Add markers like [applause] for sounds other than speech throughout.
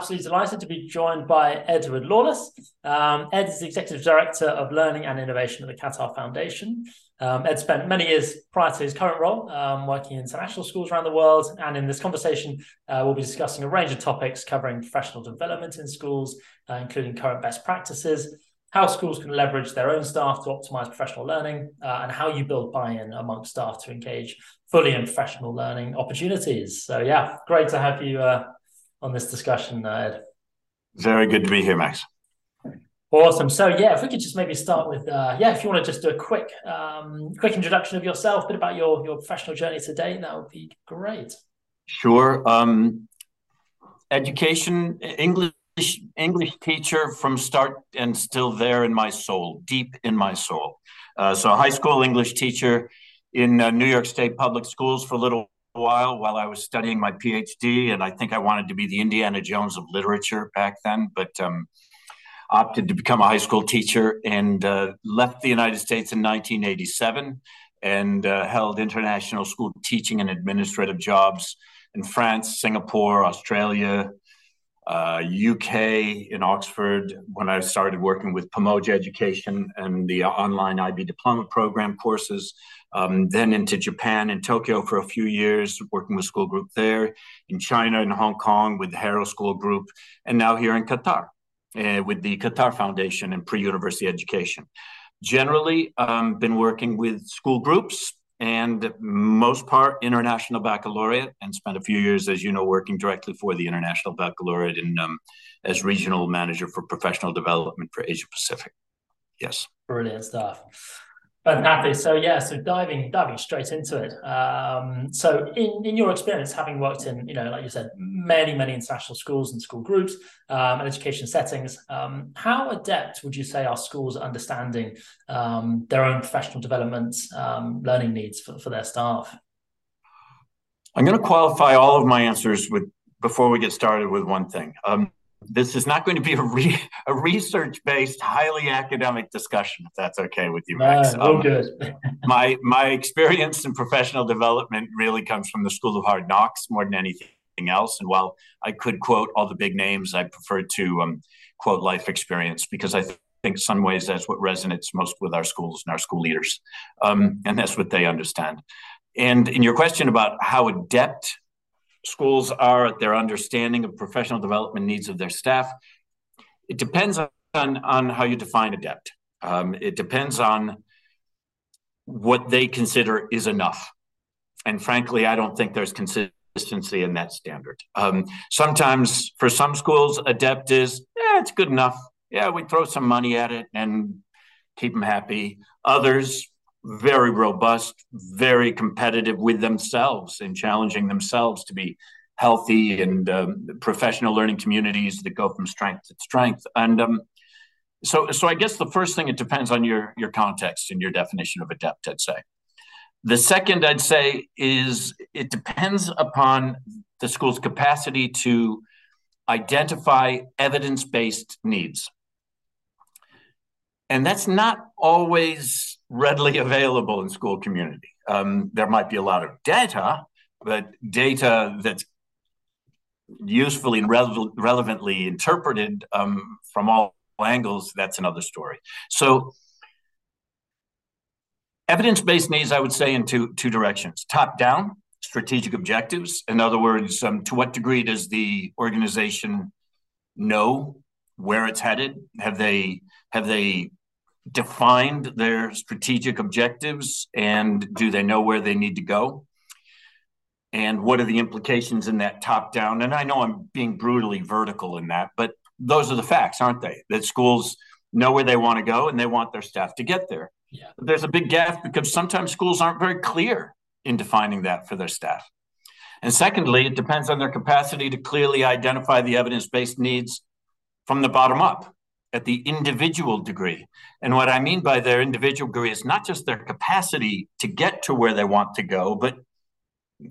absolutely delighted to be joined by Edward Lawless. Um, Ed is the Executive Director of Learning and Innovation at the Qatar Foundation. Um, Ed spent many years prior to his current role um, working in international schools around the world. And in this conversation, uh, we'll be discussing a range of topics covering professional development in schools, uh, including current best practices, how schools can leverage their own staff to optimize professional learning, uh, and how you build buy in among staff to engage fully in professional learning opportunities. So, yeah, great to have you uh, on this discussion, uh, Ed. Very good to be here, Max. Awesome. So yeah, if we could just maybe start with uh, yeah, if you want to just do a quick um, quick introduction of yourself, a bit about your your professional journey today, that would be great. Sure. Um, education, English English teacher from start and still there in my soul, deep in my soul. Uh, so high school English teacher in uh, New York State public schools for a little while while I was studying my PhD, and I think I wanted to be the Indiana Jones of literature back then, but um, opted to become a high school teacher and uh, left the United States in 1987 and uh, held international school teaching and administrative jobs in France, Singapore, Australia, uh, UK, in Oxford, when I started working with Pamoja Education and the online IB diploma program courses. Um, then into Japan and Tokyo for a few years, working with school group there, in China and Hong Kong with the Harrow School Group, and now here in Qatar uh, with the Qatar Foundation and pre-university education. Generally, um, been working with school groups and most part international baccalaureate and spent a few years, as you know, working directly for the international baccalaureate and um, as regional manager for professional development for Asia Pacific. Yes. Brilliant stuff. Fantastic. So yeah, so diving diving straight into it. Um, so in in your experience, having worked in you know like you said many many international schools and school groups um, and education settings, um, how adept would you say are schools at understanding um, their own professional development um, learning needs for, for their staff? I'm going to qualify all of my answers with before we get started with one thing. Um, this is not going to be a, re- a research-based, highly academic discussion, if that's okay with you, Max. No, um, good. [laughs] my my experience in professional development really comes from the School of Hard Knocks more than anything else. And while I could quote all the big names, I prefer to um, quote life experience because I th- think some ways that's what resonates most with our schools and our school leaders, um, and that's what they understand. And in your question about how adept schools are at their understanding of professional development needs of their staff. It depends on, on how you define adept. Um, it depends on what they consider is enough. And frankly, I don't think there's consistency in that standard. Um, sometimes for some schools, adept is, yeah, it's good enough. Yeah, we throw some money at it and keep them happy. Others, very robust, very competitive with themselves and challenging themselves to be healthy and um, professional learning communities that go from strength to strength. And um, so, so I guess the first thing it depends on your your context and your definition of adept. I'd say. The second, I'd say, is it depends upon the school's capacity to identify evidence based needs. And that's not always readily available in school community. Um, there might be a lot of data, but data that's usefully and rele- relevantly interpreted um, from all angles, that's another story. So, evidence based needs, I would say, in two, two directions top down, strategic objectives. In other words, um, to what degree does the organization know where it's headed? Have they have they defined their strategic objectives and do they know where they need to go? And what are the implications in that top down? And I know I'm being brutally vertical in that, but those are the facts, aren't they? That schools know where they want to go and they want their staff to get there. Yeah. There's a big gap because sometimes schools aren't very clear in defining that for their staff. And secondly, it depends on their capacity to clearly identify the evidence based needs from the bottom up at the individual degree. And what I mean by their individual degree is not just their capacity to get to where they want to go, but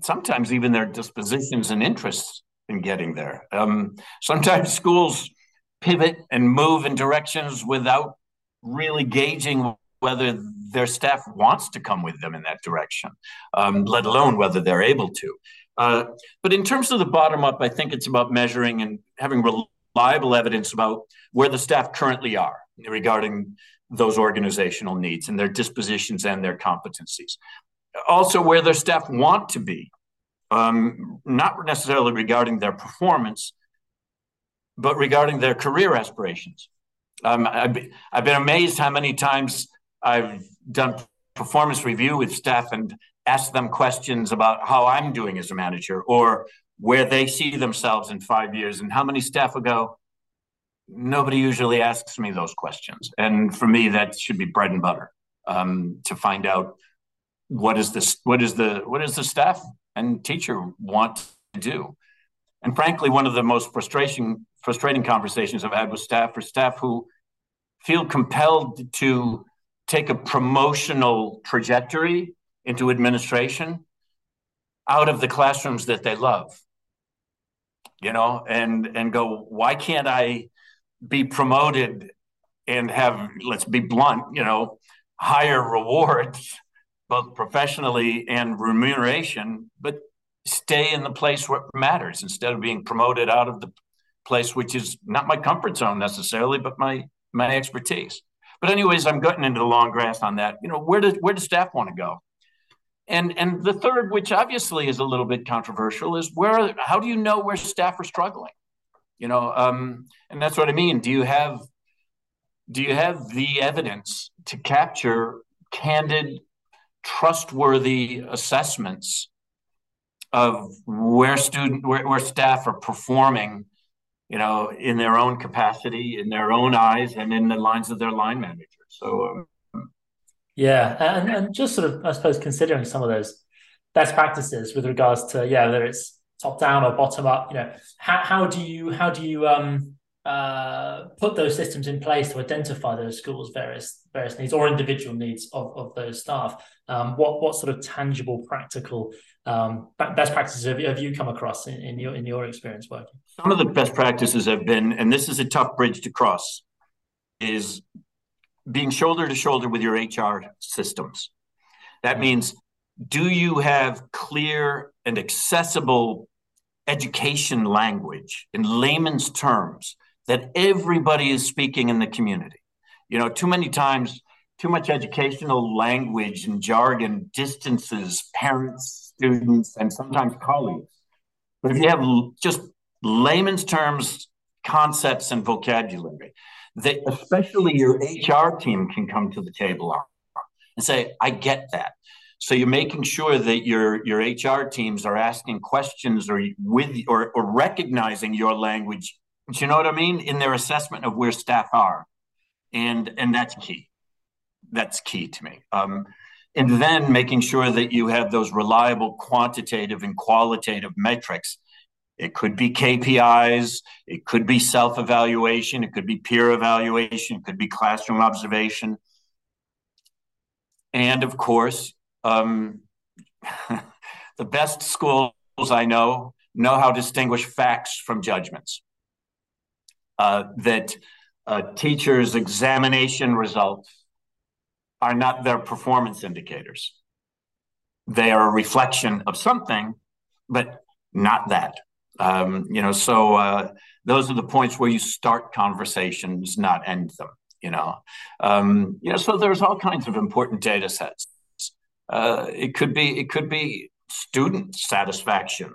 sometimes even their dispositions and interests in getting there. Um, sometimes schools pivot and move in directions without really gauging whether their staff wants to come with them in that direction, um, let alone whether they're able to. Uh, but in terms of the bottom up, I think it's about measuring and having reliable evidence about where the staff currently are regarding those organizational needs and their dispositions and their competencies. Also, where their staff want to be, um, not necessarily regarding their performance, but regarding their career aspirations. Um, I've, I've been amazed how many times I've done performance review with staff and asked them questions about how I'm doing as a manager or where they see themselves in five years. And how many staff will go, nobody usually asks me those questions. And for me, that should be bread and butter um, to find out what is this, what is the, what is the staff and teacher want to do. And frankly, one of the most frustrating conversations I've had with staff are staff who feel compelled to take a promotional trajectory into administration out of the classrooms that they love you know and and go why can't i be promoted and have let's be blunt you know higher rewards both professionally and remuneration but stay in the place where it matters instead of being promoted out of the place which is not my comfort zone necessarily but my my expertise. But anyways i'm getting into the long grass on that. You know where does where does staff want to go and and the third which obviously is a little bit controversial is where how do you know where staff are struggling? You know um, and that's what i mean. Do you have do you have the evidence to capture candid trustworthy assessments of where student where, where staff are performing you know in their own capacity in their own eyes and in the lines of their line manager? So um, yeah and, and just sort of i suppose considering some of those best practices with regards to yeah whether it's top down or bottom up you know how, how do you how do you um uh put those systems in place to identify those schools various various needs or individual needs of, of those staff? Um what what sort of tangible practical um best practices have you, have you come across in, in your in your experience working? Some of the best practices have been and this is a tough bridge to cross is being shoulder to shoulder with your hr systems that mm-hmm. means do you have clear and accessible education language in layman's terms that everybody is speaking in the community. You know, too many times, too much educational language and jargon distances parents, students, and sometimes colleagues. But if you have just layman's terms, concepts, and vocabulary, that especially your HR team can come to the table on and say, I get that. So you're making sure that your your HR teams are asking questions or with or, or recognizing your language. Do you know what I mean? In their assessment of where staff are, and and that's key. That's key to me. Um, and then making sure that you have those reliable quantitative and qualitative metrics. It could be KPIs, it could be self evaluation, it could be peer evaluation, it could be classroom observation. And of course, um, [laughs] the best schools I know know how to distinguish facts from judgments. Uh, that uh, teachers' examination results are not their performance indicators. They are a reflection of something, but not that. Um, you know, so uh, those are the points where you start conversations, not end them. You know, um, you know. So there's all kinds of important data sets uh, it could be it could be student satisfaction.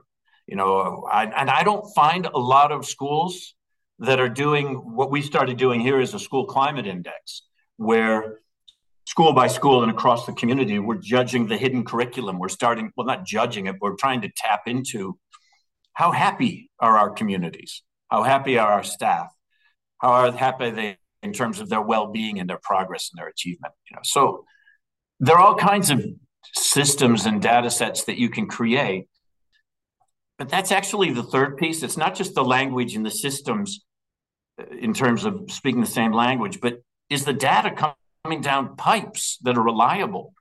You know, I, and I don't find a lot of schools that are doing what we started doing here is a school climate index, where school by school and across the community, we're judging the hidden curriculum. We're starting, well, not judging it, we're trying to tap into how happy are our communities? How happy are our staff? How are happy they in terms of their well-being and their progress and their achievement? You know, so there are all kinds of systems and data sets that you can create. But that's actually the third piece. It's not just the language and the systems uh, in terms of speaking the same language, but is the data coming down pipes that are reliable?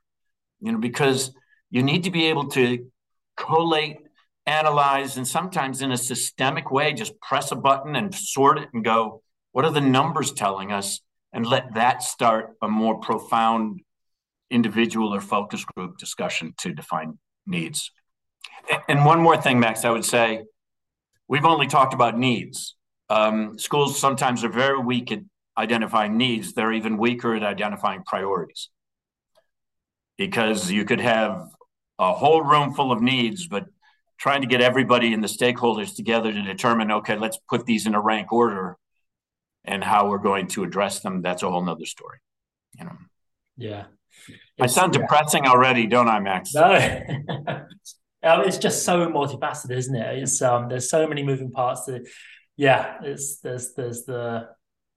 You know, because you need to be able to collate, analyze, and sometimes in a systemic way, just press a button and sort it and go, what are the numbers telling us? And let that start a more profound individual or focus group discussion to define needs. And one more thing, Max, I would say we've only talked about needs. Um, schools sometimes are very weak at identifying needs, they're even weaker at identifying priorities. Because you could have a whole room full of needs, but trying to get everybody and the stakeholders together to determine, okay, let's put these in a rank order and how we're going to address them, that's a whole nother story. You know. Yeah. I sound depressing already, don't I, Max? No. [laughs] it's just so multifaceted, isn't it? It's um there's so many moving parts to yeah, it's there's there's the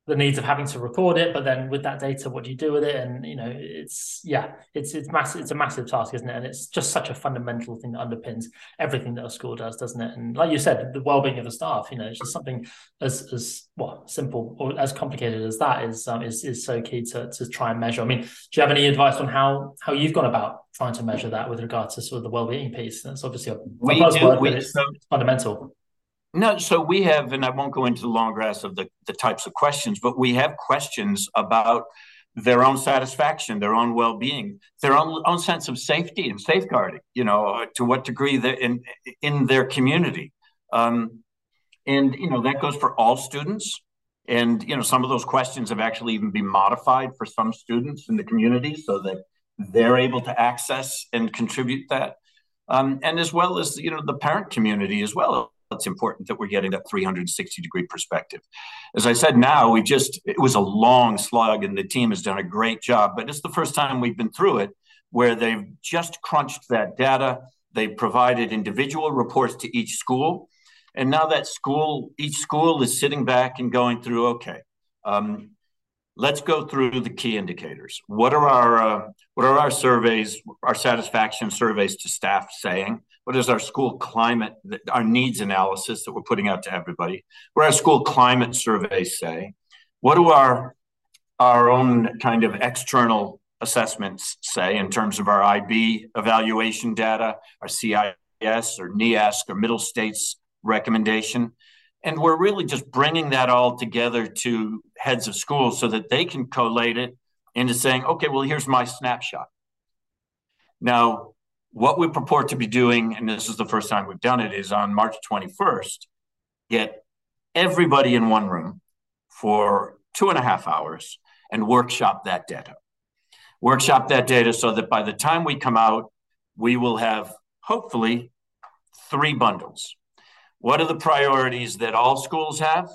the needs of having to record it, but then with that data, what do you do with it? And you know, it's yeah, it's it's massive. It's a massive task, isn't it? And it's just such a fundamental thing that underpins everything that a school does, doesn't it? And like you said, the well-being of the staff. You know, it's just something as as well simple or as complicated as that is um, is is so key to to try and measure. I mean, do you have any advice on how how you've gone about trying to measure that with regard to sort of the well-being piece? That's obviously a, we do, we, it's, so, it's fundamental. No, so we have, and I won't go into the long grass of the, the types of questions, but we have questions about their own satisfaction, their own well-being, their own, own sense of safety and safeguarding. You know, to what degree they in in their community, um, and you know that goes for all students. And you know, some of those questions have actually even been modified for some students in the community so that they're able to access and contribute that, um, and as well as you know the parent community as well it's important that we're getting that 360 degree perspective. As I said, now we just, it was a long slug and the team has done a great job, but it's the first time we've been through it where they've just crunched that data. They provided individual reports to each school. And now that school, each school is sitting back and going through, okay, um, let's go through the key indicators. What are our uh, what are our surveys, our satisfaction surveys to staff saying? What is our school climate, our needs analysis that we're putting out to everybody? What our school climate surveys say? What do our our own kind of external assessments say in terms of our IB evaluation data, our CIS or NEASC or middle states recommendation? And we're really just bringing that all together to heads of schools so that they can collate it into saying, okay, well, here's my snapshot. Now, what we purport to be doing, and this is the first time we've done it, is on March 21st, get everybody in one room for two and a half hours and workshop that data. Workshop that data so that by the time we come out, we will have hopefully three bundles. What are the priorities that all schools have?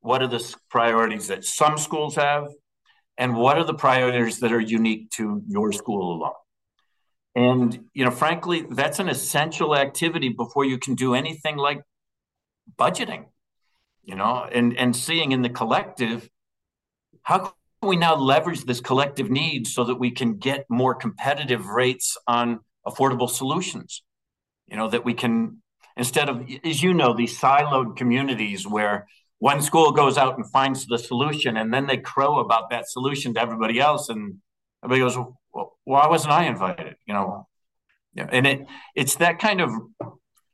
What are the priorities that some schools have? And what are the priorities that are unique to your school alone? And, you know, frankly, that's an essential activity before you can do anything like budgeting, you know, and, and seeing in the collective, how can we now leverage this collective need so that we can get more competitive rates on affordable solutions? You know, that we can, instead of, as you know, these siloed communities where one school goes out and finds the solution and then they crow about that solution to everybody else and everybody goes well, why wasn't i invited? You know? Yeah, and it it's that kind of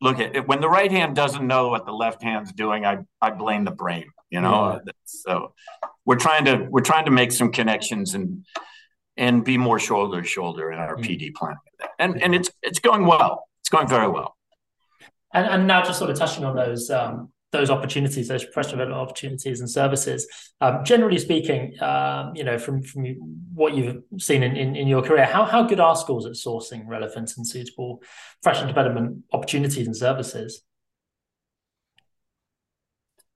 look at it when the right hand doesn't know what the left hand's doing i i blame the brain you know? Yeah. so we're trying to we're trying to make some connections and and be more shoulder to shoulder in our mm-hmm. pd planning. And and it's it's going well. It's going very well. And and now just sort of touching on those um those opportunities, those professional development opportunities and services. Um, generally speaking, um, you know, from from what you've seen in, in, in, your career, how how good are schools at sourcing relevant and suitable professional development opportunities and services?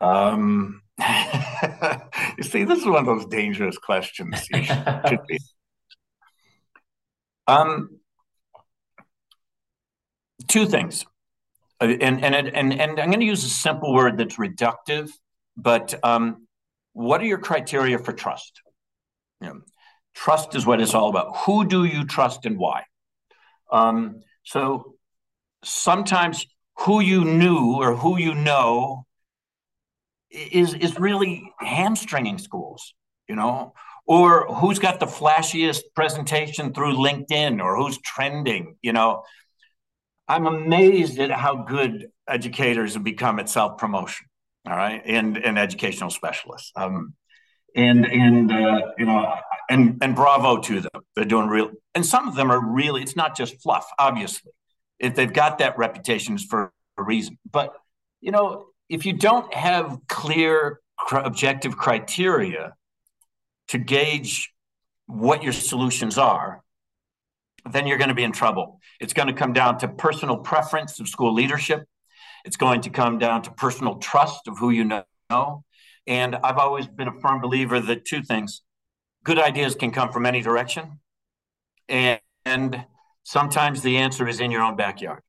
Um, [laughs] you see, this is one of those dangerous questions. [laughs] should be. Um, two things. Uh, and and and and I'm going to use a simple word that's reductive, but um, what are your criteria for trust? You know, trust is what it's all about. Who do you trust and why? Um, so sometimes who you knew or who you know is is really hamstringing schools, you know, or who's got the flashiest presentation through LinkedIn or who's trending, you know. I'm amazed at how good educators have become at self promotion. All right, and and educational specialists. Um, and and uh, you know, and and bravo to them. They're doing real. And some of them are really. It's not just fluff, obviously, if they've got that reputation, it's for a reason. But you know, if you don't have clear objective criteria to gauge what your solutions are, then you're going to be in trouble. It's going to come down to personal preference of school leadership. It's going to come down to personal trust of who you know. And I've always been a firm believer that two things good ideas can come from any direction. And, and sometimes the answer is in your own backyard.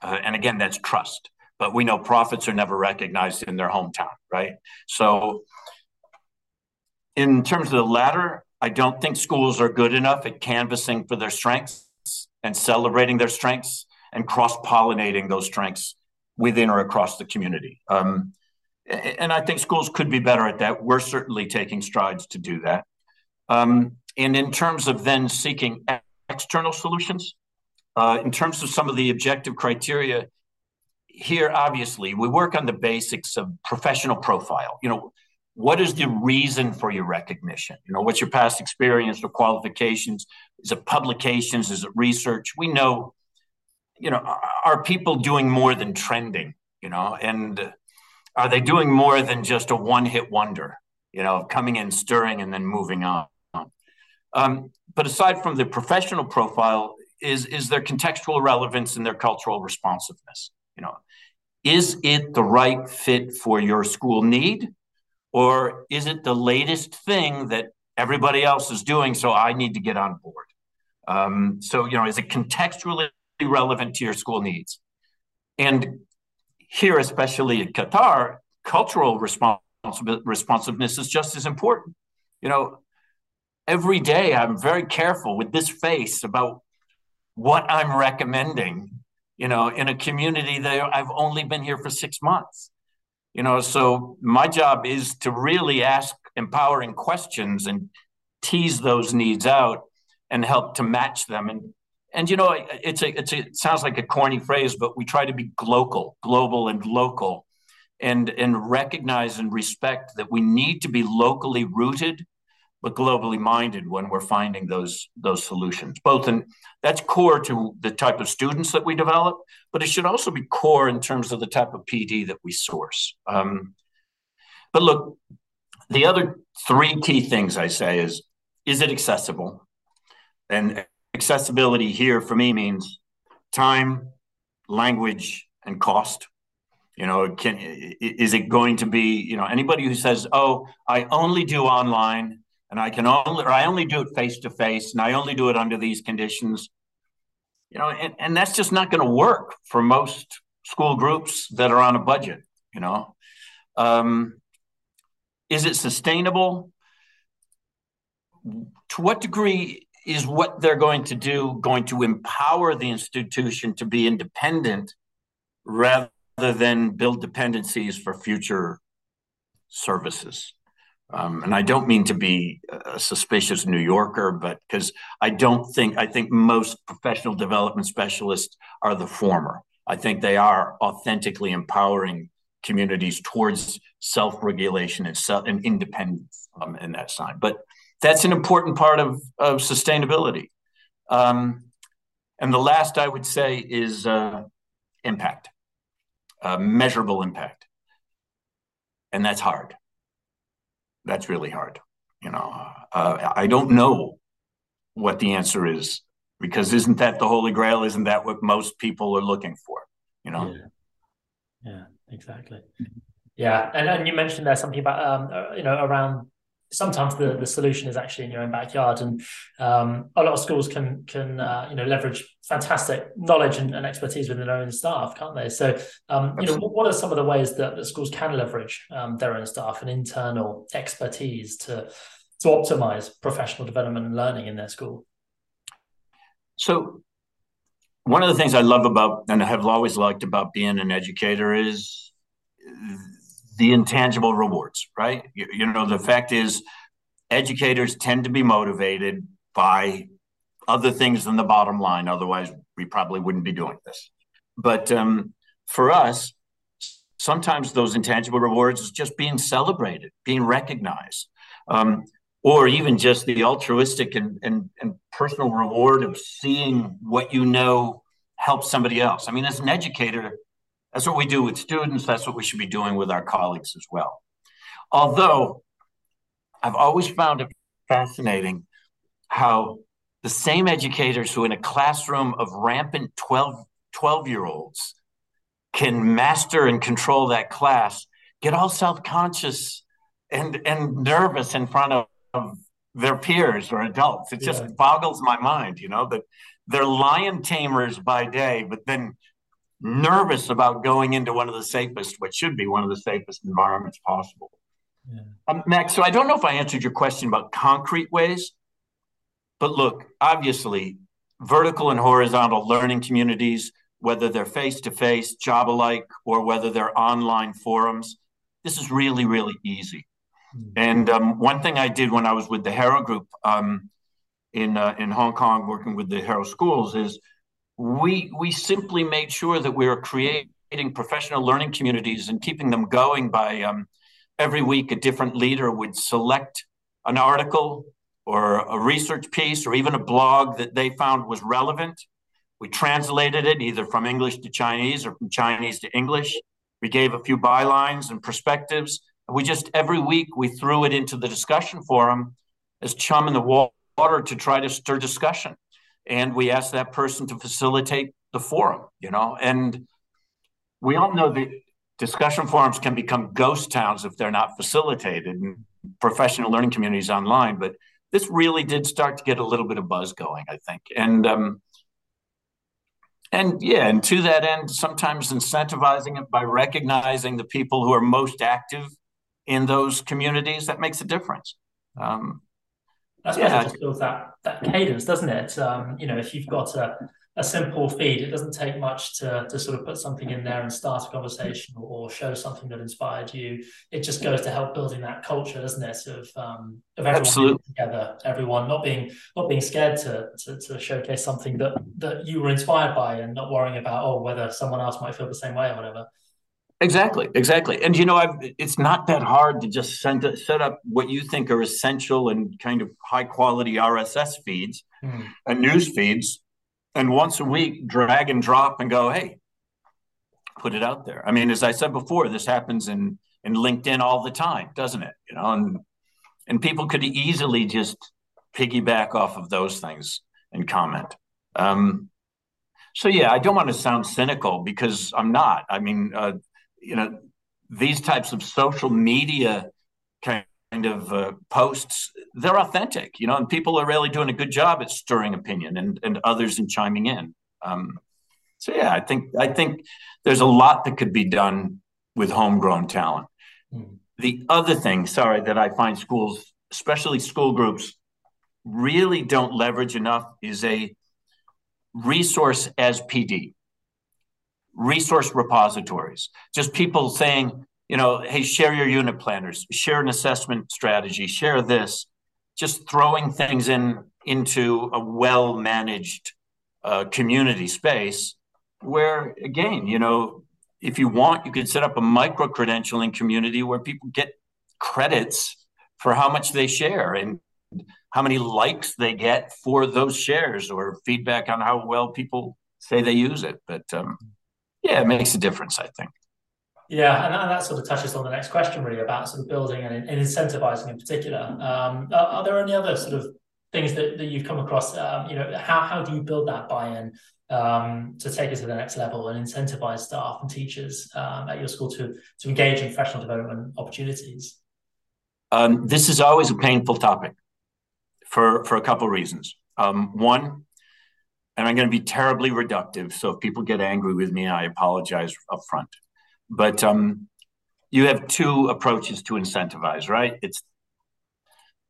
Uh, and again, that's trust. But we know prophets are never recognized in their hometown, right? So, in terms of the latter, I don't think schools are good enough at canvassing for their strengths and celebrating their strengths and cross pollinating those strengths within or across the community. Um, and I think schools could be better at that. We're certainly taking strides to do that. Um, and in terms of then seeking external solutions, uh, in terms of some of the objective criteria, here obviously we work on the basics of professional profile. You know, what is the reason for your recognition? You know, what's your past experience or qualifications? Is it publications? Is it research? We know, you know, are people doing more than trending? You know, and are they doing more than just a one-hit wonder? You know, coming in, stirring, and then moving on. Um, but aside from the professional profile, is is their contextual relevance and their cultural responsiveness? You know, is it the right fit for your school need, or is it the latest thing that everybody else is doing? So I need to get on board. Um, so you know, is it contextually relevant to your school needs? And here, especially in Qatar, cultural responsiveness is just as important. You know, every day I'm very careful with this face about what I'm recommending, you know, in a community that I've only been here for six months. You know, so my job is to really ask empowering questions and tease those needs out and help to match them. And and you know, it's a it's a, it sounds like a corny phrase, but we try to be global, global and local, and and recognize and respect that we need to be locally rooted but globally minded when we're finding those those solutions. Both in that's core to the type of students that we develop, but it should also be core in terms of the type of PD that we source. Um, but look, the other three key things I say is: is it accessible? And accessibility here for me means time, language, and cost. You know, can is it going to be you know anybody who says, "Oh, I only do online and I can only or I only do it face to face and I only do it under these conditions. You know, and, and that's just not going to work for most school groups that are on a budget, you know. Um, is it sustainable? To what degree is what they're going to do going to empower the institution to be independent rather than build dependencies for future services? Um, and I don't mean to be a suspicious New Yorker, but because I don't think, I think most professional development specialists are the former. I think they are authentically empowering communities towards self regulation and, self, and independence um, in that side. But that's an important part of, of sustainability. Um, and the last I would say is uh, impact, uh, measurable impact. And that's hard that's really hard. You know, uh, I don't know what the answer is because isn't that the holy grail? Isn't that what most people are looking for? You know. Yeah, yeah exactly. Yeah, and and you mentioned there something about um, uh, you know around sometimes the, the solution is actually in your own backyard. And um, a lot of schools can can uh, you know leverage fantastic knowledge and, and, expertise within their own staff can't they? So um, you know what are some of the ways that, that schools can leverage um, their own staff and internal expertise to to optimize professional development and learning in their school? So one of the things i love about and i have always liked about being an educator is the intangible rewards, right? You, you, know, the fact is, educators tend to be motivated by other things than the bottom line. Otherwise, we probably wouldn't be doing this. But um, for us, sometimes those intangible rewards is just being celebrated, being recognized, um, or even just the altruistic and, and, and personal reward of seeing what you know help somebody else. I mean, as an educator, that's what we do with students. That's what we should be doing with our colleagues as well. Although I've always found it fascinating how the same educators who in a classroom of rampant 12, 12 year olds can master and control that class get all self-conscious and and nervous in front of, of their peers or adults it just boggles my mind you know that they're lion tamers by day but then nervous about going into one of the safest what should be one of the safest environments possible yeah. um, max so i don't know if i answered your question about concrete ways but look obviously vertical and horizontal learning communities whether they're face to face, job alike, or whether they're online forums. This is really, really easy. Mm-hmm. And um, one thing I did when I was with the Harrow Group um, in uh, in Hong Kong, working with the Harrow schools, is we we simply made sure that we were creating professional learning communities and keeping them going by um, every week a different leader would select an article or a research piece or even a blog that they found was relevant we translated it either from English to Chinese or from Chinese to English. We gave a few bylines and perspectives. We just every week we threw it into the discussion forum as chum in the water to try to stir discussion. And we asked that person to facilitate the forum, you know. And we all know that discussion forums can become ghost towns if they're not facilitated and professional learning communities online. But this really did start to get a little bit of buzz going, I think. And um, and yeah, and to that end, sometimes incentivizing it by recognizing the people who are most active in those communities that makes a difference. Um, I suppose yeah. it just builds that that cadence, doesn't it? Um, you know, if you've got a a simple feed. It doesn't take much to, to sort of put something in there and start a conversation or, show something that inspired you. It just goes to help building that culture, doesn't it? Of um, of everyone Absolutely. together, everyone not being not being scared to, to, to showcase something that that you were inspired by, and not worrying about oh whether someone else might feel the same way or whatever. Exactly, exactly. And you know, I've, it's not that hard to just send set up what you think are essential and kind of high quality RSS feeds mm. and news feeds and once a week drag and drop and go, hey, put it out there. I mean, as I said before, this happens in in LinkedIn all the time, doesn't it? You know, and and people could easily just piggyback off of those things and comment. Um, so yeah, I don't want to sound cynical because I'm not. I mean, uh, you know, these types of social media kind of uh, posts, they're authentic, you know, and people are really doing a good job at stirring opinion and, and others in chiming in. Um, so yeah, I think I think there's a lot that could be done with homegrown talent. Mm. The other thing, sorry, that I find schools, especially school groups, really don't leverage enough is a resource as PD, resource repositories. Just people saying, you know, hey, share your unit planners, share an assessment strategy, share this, just throwing things in into a well managed uh, community space where, again, you know, if you want, you can set up a micro credentialing community where people get credits for how much they share and how many likes they get for those shares or feedback on how well people say they use it. But um, yeah, it makes a difference, I think. Yeah, and that, sort of touches on the next question, really, about sort of building and, and incentivizing in particular. Um, are, are, there any other sort of things that, that you've come across? Um, you know, how, how do you build that buy-in um, to take it to the next level and incentivize staff and teachers um, at your school to to engage in professional development opportunities? Um, this is always a painful topic for for a couple of reasons. Um, one, and I'm going to be terribly reductive, so if people get angry with me, I apologize up front. But um, you have two approaches to incentivize, right? It's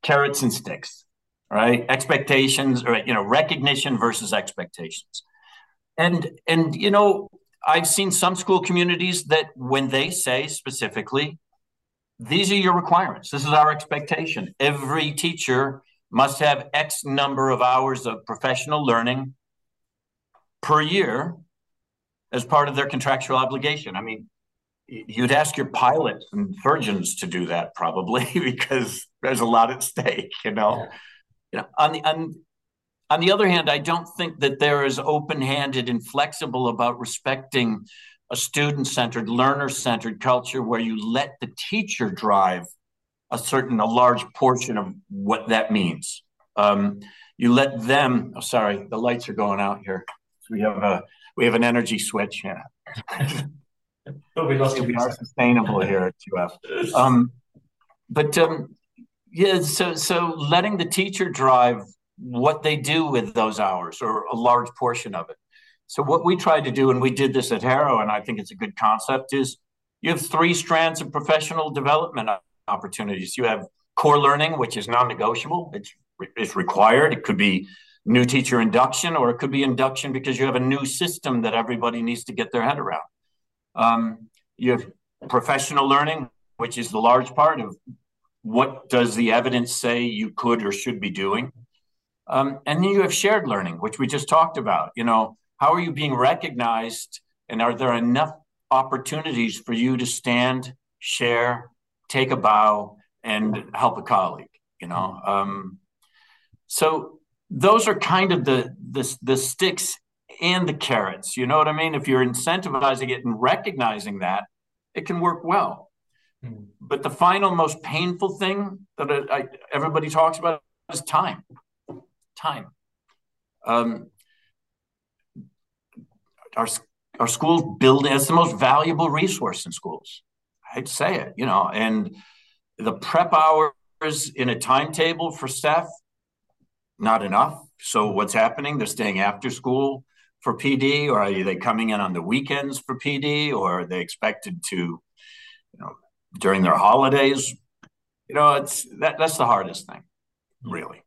carrots and sticks, right? Expectations, or you know, recognition versus expectations. And and you know, I've seen some school communities that when they say specifically, these are your requirements. This is our expectation. Every teacher must have X number of hours of professional learning per year as part of their contractual obligation. I mean, you'd ask your pilots and surgeons to do that probably [laughs] because there's a lot at stake you know yeah. you know on the on on the other hand, I don't think that they're as open handed and flexible about respecting a student centered, learner centered culture where you let the teacher drive a certain, a large portion of what that means. Um, you let them, oh, sorry, the lights are going out here. We have a, we have an energy switch. Yeah. but we lost we are sustainable here at 2F. [laughs] Um, but um, yeah, so so letting the teacher drive what they do with those hours or a large portion of it. So what we tried to do, and we did this at Harrow, and I think it's a good concept, is you have three strands of professional development opportunities. You have core learning, which is non-negotiable. It's it's required. It could be new teacher induction, or it could be induction because you have a new system that everybody needs to get their head around. Um, you have professional learning, which is the large part of what does the evidence say you could or should be doing. Um, and then you have shared learning, which we just talked about. You know, how are you being recognized, and are there enough opportunities for you to stand, share, take a bow, and help a colleague? You know, um, so those are kind of the the the sticks and the carrots. You know what I mean? If you're incentivizing it and recognizing that, it can work well. Mm. But the final, most painful thing that I, I, everybody talks about is time time. Um, our, our school building as the most valuable resource in schools. I'd say it, you know, and the prep hours in a timetable for staff, not enough. So what's happening? They're staying after school for PD, or are they coming in on the weekends for PD, or are they expected to, you know, during their holidays? You know, it's that that's the hardest thing, really.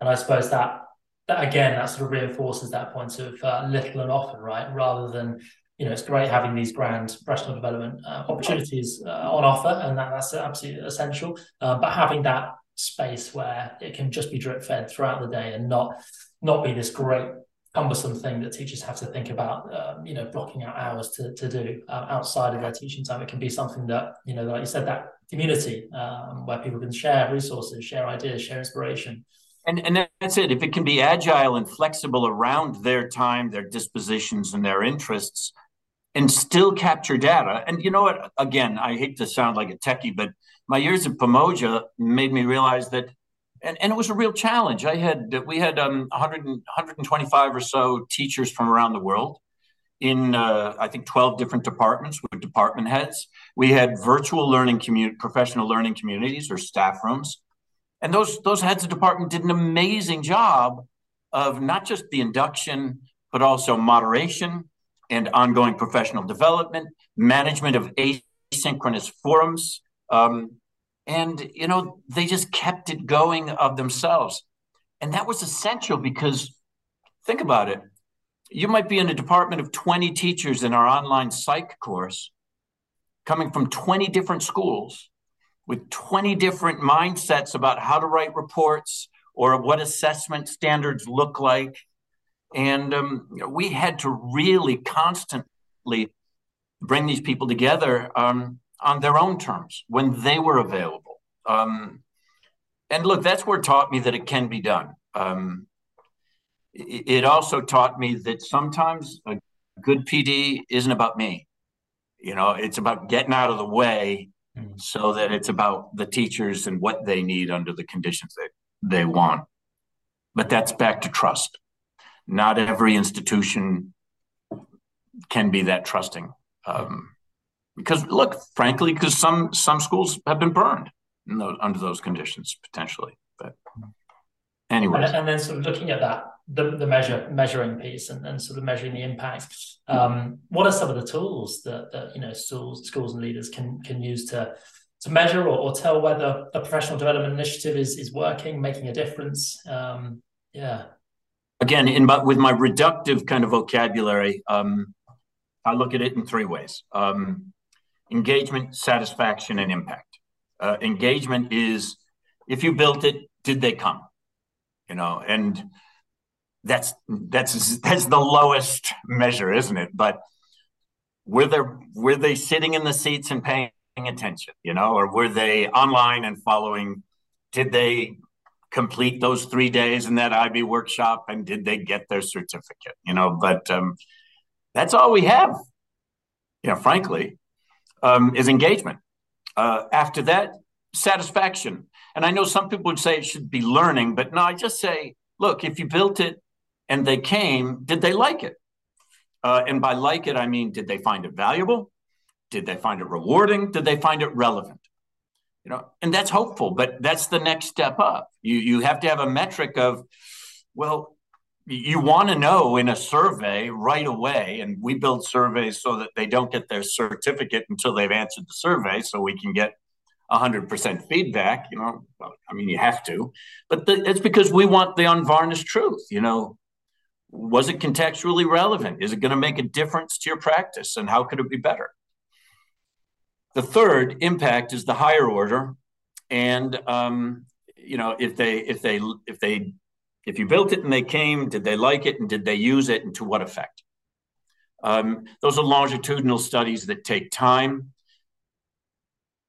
And I suppose that that again that sort of reinforces that point of uh, little and often, right? Rather than you know, it's great having these grand professional development uh, opportunities uh, on offer, and that, that's absolutely essential. Uh, but having that space where it can just be drip fed throughout the day and not not be this great cumbersome thing that teachers have to think about, um, you know, blocking out hours to, to do uh, outside of their teaching time. It can be something that, you know, like you said, that community um, where people can share resources, share ideas, share inspiration. And, and that's it. If it can be agile and flexible around their time, their dispositions, and their interests, and still capture data. And you know what? Again, I hate to sound like a techie, but my years at Pamoja made me realize that, and, and it was a real challenge. I had we had um, 100, 125 or so teachers from around the world in uh, I think 12 different departments with department heads. We had virtual learning community, professional learning communities or staff rooms. And those those heads of department did an amazing job of not just the induction, but also moderation and ongoing professional development, management of asynchronous forums. Um, and, you know, they just kept it going of themselves. And that was essential because think about it. You might be in a department of 20 teachers in our online psych course, coming from 20 different schools with 20 different mindsets about how to write reports or what assessment standards look like. And um, we had to really constantly bring these people together um, on their own terms when they were available. Um, and look, that's where it taught me that it can be done. Um, it also taught me that sometimes a good PD isn't about me. You know, it's about getting out of the way Mm. so that it's about the teachers and what they need under the conditions that they want. But that's back to trust. Not every institution can be that trusting. Um, because look, frankly, because some some schools have been burned those, under those conditions potentially. But anyway, and, and, then sort of looking at that, the, the measure measuring piece and, and sort of measuring the impact. Um, what are some of the tools that, that you know schools schools and leaders can can use to to measure or, or tell whether a professional development initiative is is working, making a difference? Um, yeah. Again, in but with my reductive kind of vocabulary, um, I look at it in three ways: um, engagement, satisfaction, and impact. Uh, engagement is if you built it, did they come? You know, and that's that's that's the lowest measure, isn't it? But were they were they sitting in the seats and paying attention, you know, or were they online and following? Did they complete those three days in that IB workshop and did they get their certificate? You know, but um, that's all we have. You know, frankly, um, is engagement. Uh, after that, satisfaction. And I know some people would say it should be learning, but no, I just say, look, if you built it and they came, did they like it? Uh, and by like it, I mean, did they find it valuable? Did they find it rewarding? Did they find it relevant? You know, and that's hopeful, but that's the next step up. You you have to have a metric of, well, you want to know in a survey right away, and we build surveys so that they don't get their certificate until they've answered the survey, so we can get 100% feedback. You know, I mean, you have to, but the, it's because we want the unvarnished truth. You know, was it contextually relevant? Is it going to make a difference to your practice, and how could it be better? The third impact is the higher order, and um, you know if they if they if they if you built it and they came, did they like it and did they use it and to what effect? Um, those are longitudinal studies that take time.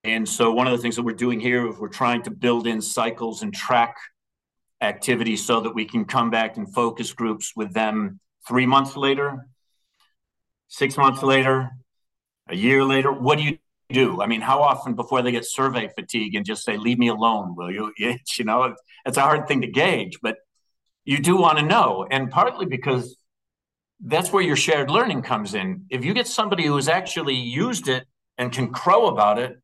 And so one of the things that we're doing here is we're trying to build in cycles and track activities so that we can come back in focus groups with them three months later, six months later, a year later. What do you do? I mean, how often before they get survey fatigue and just say, leave me alone, will you? [laughs] You know, it's a hard thing to gauge, but you do want to know. And partly because that's where your shared learning comes in. If you get somebody who has actually used it and can crow about it,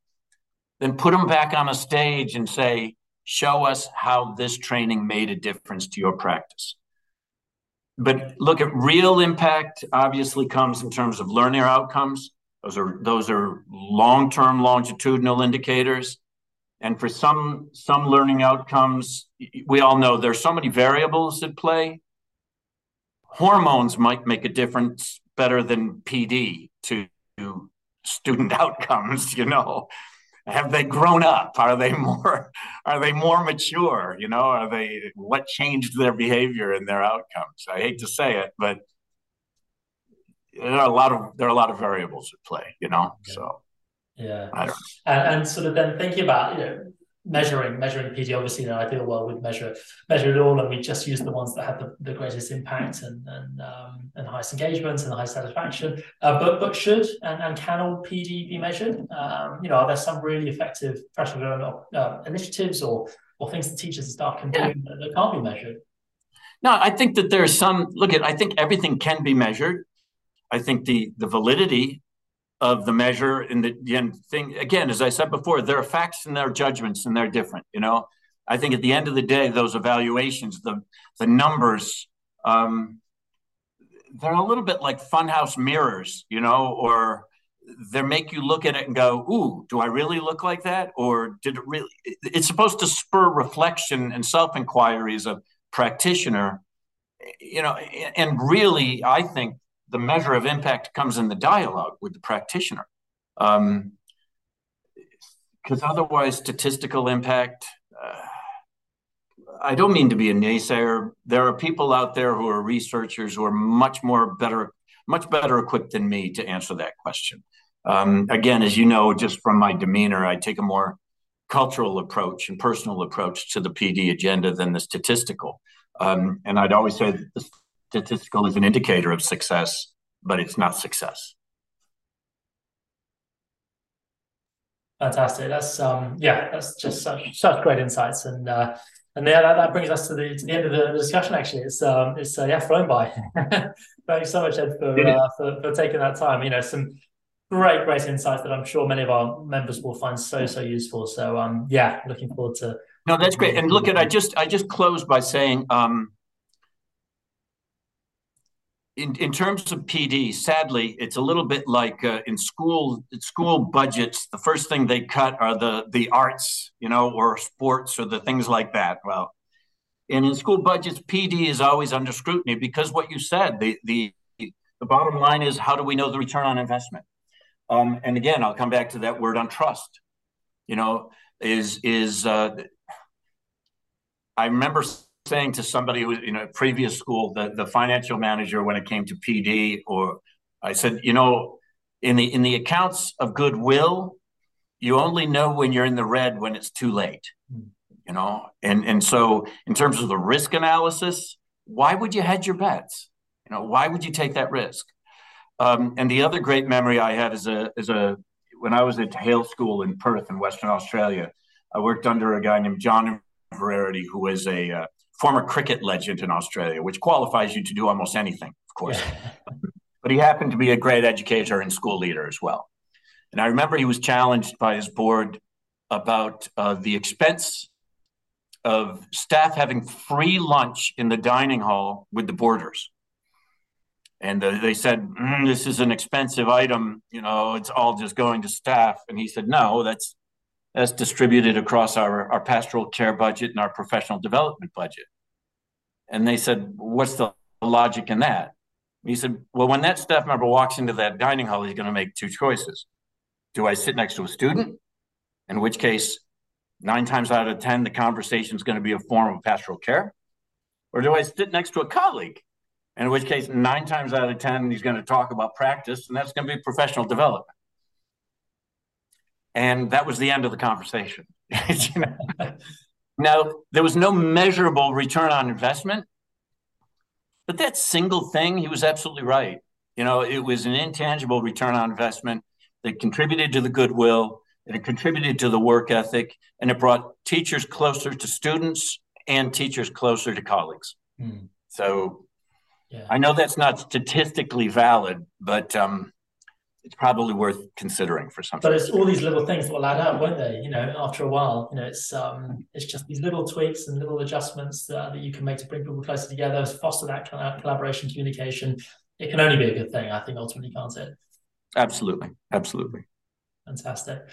then put them back on a stage and say, show us how this training made a difference to your practice. But look at real impact obviously comes in terms of learner outcomes. Those are those are long-term longitudinal indicators. And for some some learning outcomes, we all know there's so many variables at play. Hormones might make a difference better than PD to student [laughs] outcomes, you know. Have they grown up? Are they more [laughs] are they more mature? You know, are they what changed their behavior and their outcomes? I hate to say it, but there are a lot of there are a lot of variables at play, you know. So yeah, and, and sort of then thinking about you know measuring measuring PD. Obviously, in an ideal world, we'd measure measure it all, and we just use the ones that have the, the greatest impact and and um, and highest engagement and the highest satisfaction. Uh, but but should and, and can all PD be measured? Um, you know, are there some really effective professional development uh, initiatives or or things that teachers and staff can do yeah. that, that can't be measured? No, I think that there's some. Look at. I think everything can be measured. I think the the validity of the measure and the, the thing again, as I said before, there are facts and there are judgments and they're different. You know, I think at the end of the day, those evaluations, the the numbers, um, they're a little bit like funhouse mirrors, you know, or they make you look at it and go, "Ooh, do I really look like that?" Or did it really? It's supposed to spur reflection and self inquiry as a practitioner, you know. And really, I think the measure of impact comes in the dialogue with the practitioner. Because um, otherwise, statistical impact, uh, I don't mean to be a naysayer. There are people out there who are researchers who are much more better, much better equipped than me to answer that question. Um, again, as you know, just from my demeanor, I take a more cultural approach and personal approach to the PD agenda than the statistical. Um, and I'd always say the statistical is an indicator of success, but it's not success. Fantastic. That's um yeah, that's just such such great insights and uh and yeah, that, that brings us to the to the end of the discussion. Actually, it's um it's uh, yeah flown by. [laughs] Thanks so much, Ed, for, uh, for for taking that time. You know, some great great insights that I'm sure many of our members will find so so useful. So um yeah, looking forward to. No, that's great. And look at I just I just closed by saying um in, in terms of PD, sadly, it's a little bit like uh, in school school budgets. The first thing they cut are the the arts, you know, or sports or the things like that. Well, and in school budgets, PD is always under scrutiny because what you said. The the the bottom line is how do we know the return on investment? Um, and again, I'll come back to that word on trust. You know, is is uh, I remember saying to somebody who was in a previous school, the, the financial manager, when it came to PD, or I said, you know, in the in the accounts of goodwill, you only know when you're in the red when it's too late. you know. And and so in terms of the risk analysis, why would you hedge your bets? You know, why would you take that risk? Um, and the other great memory I had is a is a when I was at Hale School in Perth in Western Australia, I worked under a guy named John Inverarity, who was a uh, former cricket legend in Australia, which qualifies you to do almost anything, of course. Yeah. [laughs] but he happened to be a great educator and school leader as well. And I remember he was challenged by his board about uh, the expense of staff having free lunch in the dining hall with the boarders. And uh, they said, mm, This is an expensive item. You know, it's all just going to staff. And he said, No, that's that's distributed across our, our pastoral care budget and our professional development budget. And they said, What's the logic in that? He said, Well, when that staff member walks into that dining hall, he's going to make two choices. Do I sit next to a student? In which case, nine times out of 10, the conversation is going to be a form of pastoral care. Or do I sit next to a colleague? In which case, nine times out of 10, he's going to talk about practice, and that's going to be professional development. And that was the end of the conversation. [laughs] you know? Now, there was no measurable return on investment, but that single thing, he was absolutely right. You know, it was an intangible return on investment that contributed to the goodwill, and it contributed to the work ethic, and it brought teachers closer to students and teachers closer to colleagues. Mm. So yeah. I know that's not statistically valid, but um, it's probably worth considering for something. But it's all these little things that will add up, won't they? You know, after a while, you know, it's um, it's just these little tweaks and little adjustments that, that you can make to bring people closer together, foster that collaboration, communication. It can only be a good thing, I think, ultimately, can't it? Absolutely, absolutely. Fantastic.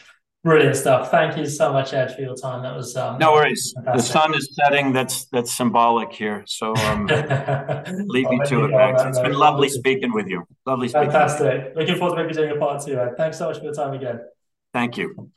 Brilliant stuff. Thank you so much, Ed, for your time. That was um, no worries. Fantastic. The sun is setting. That's that's symbolic here. So um, [laughs] leave me to it, Max. It's been lovely speaking with you. Lovely speaking. Fantastic. Looking forward to maybe doing a part two. Ed. Thanks so much for your time again. Thank you.